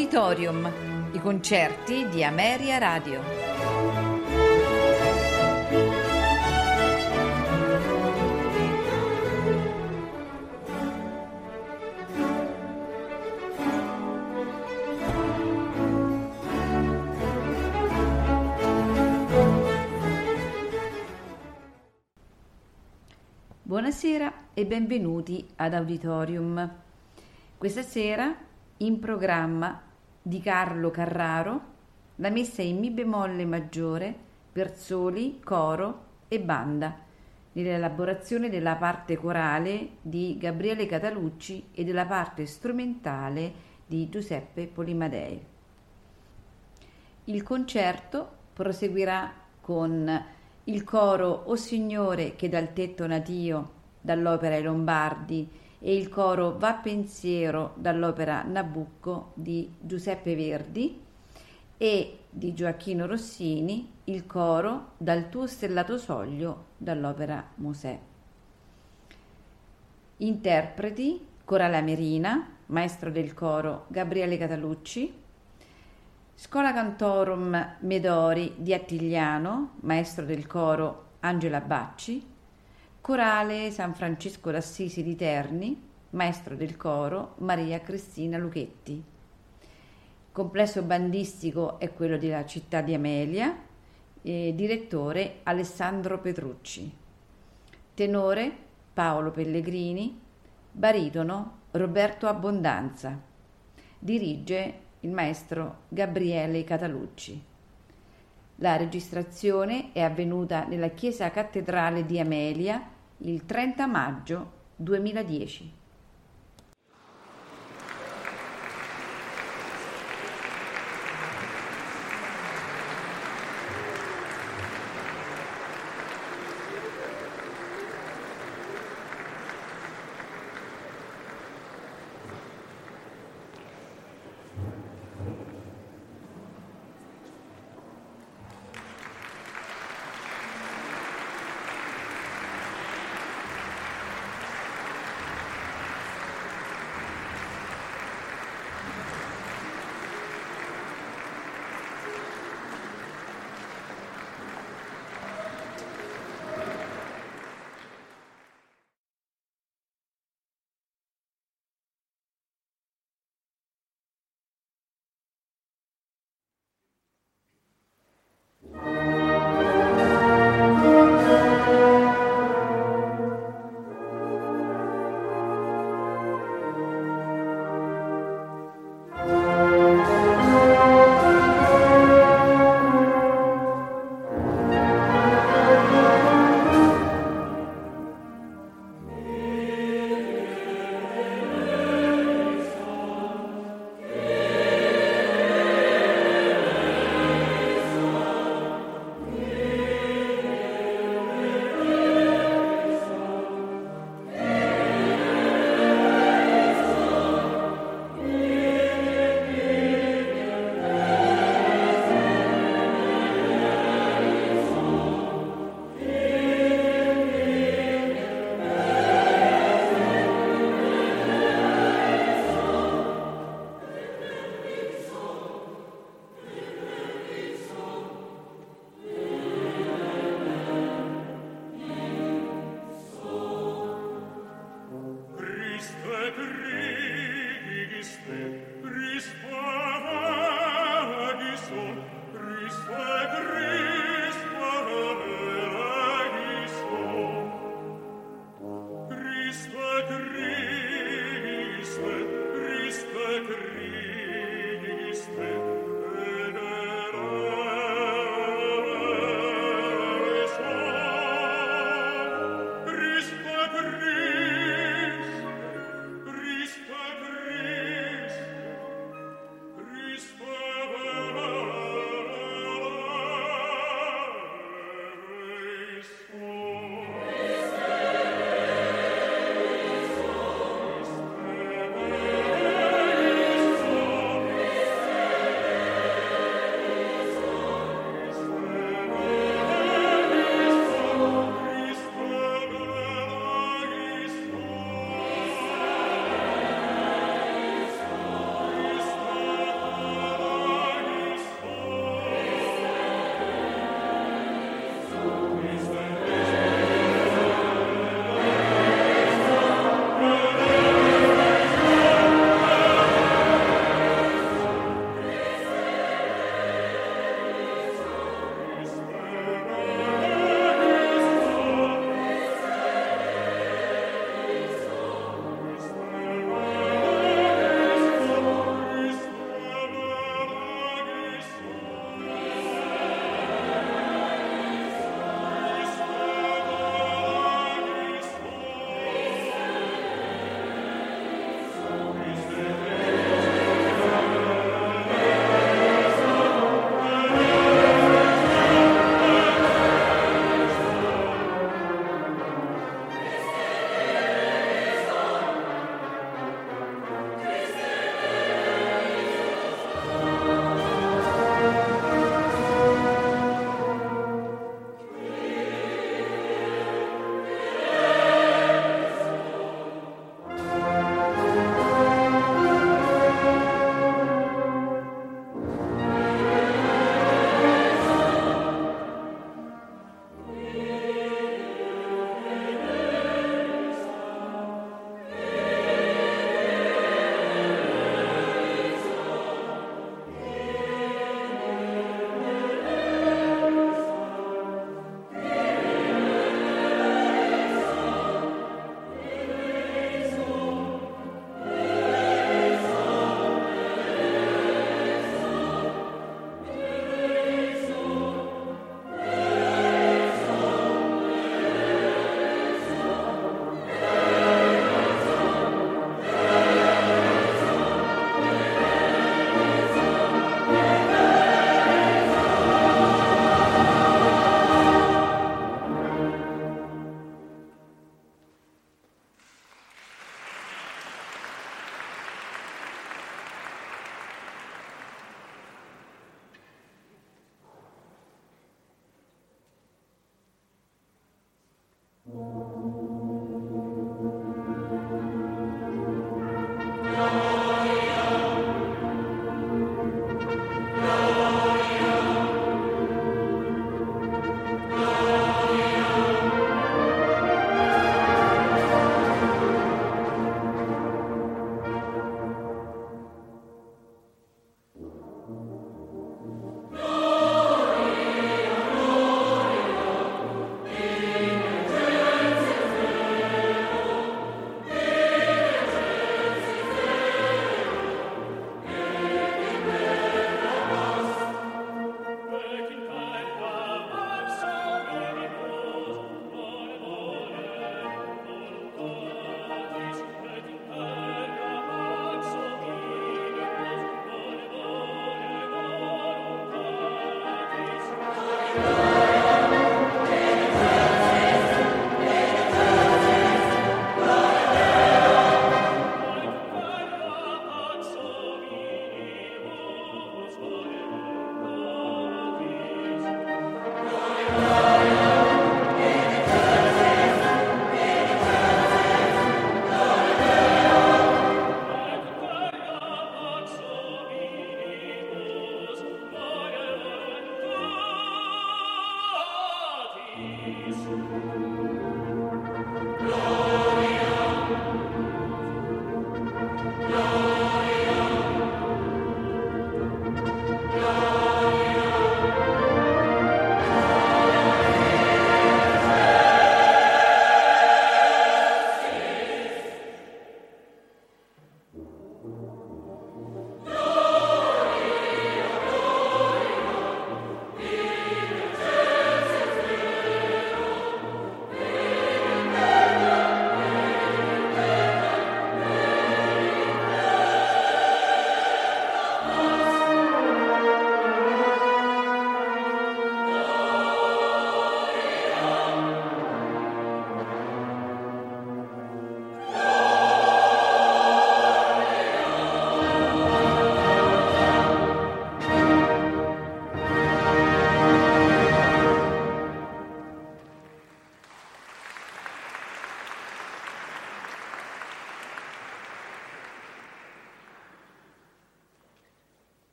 Auditorium, i concerti di Ameria Radio. Buonasera e benvenuti ad Auditorium. Questa sera in programma di Carlo Carraro la messa in Mi bemolle maggiore per soli, coro e banda, nell'elaborazione della parte corale di Gabriele Catalucci e della parte strumentale di Giuseppe Polimadei. Il concerto proseguirà con il coro O Signore che dal tetto natio dall'opera I Lombardi e il coro Va pensiero dall'opera Nabucco di Giuseppe Verdi e di Gioacchino Rossini il coro Dal tuo stellato soglio dall'opera Mosè. Interpreti Corala Merina, maestro del coro Gabriele Catalucci, Scola Cantorum Medori di Attigliano, maestro del coro Angela Bacci, Corale San Francesco d'Assisi di Terni, maestro del coro Maria Cristina Luchetti. Il complesso bandistico è quello della città di Amelia, direttore Alessandro Petrucci. Tenore Paolo Pellegrini, baritono Roberto Abbondanza. Dirige il maestro Gabriele Catalucci. La registrazione è avvenuta nella chiesa cattedrale di Amelia il 30 maggio 2010.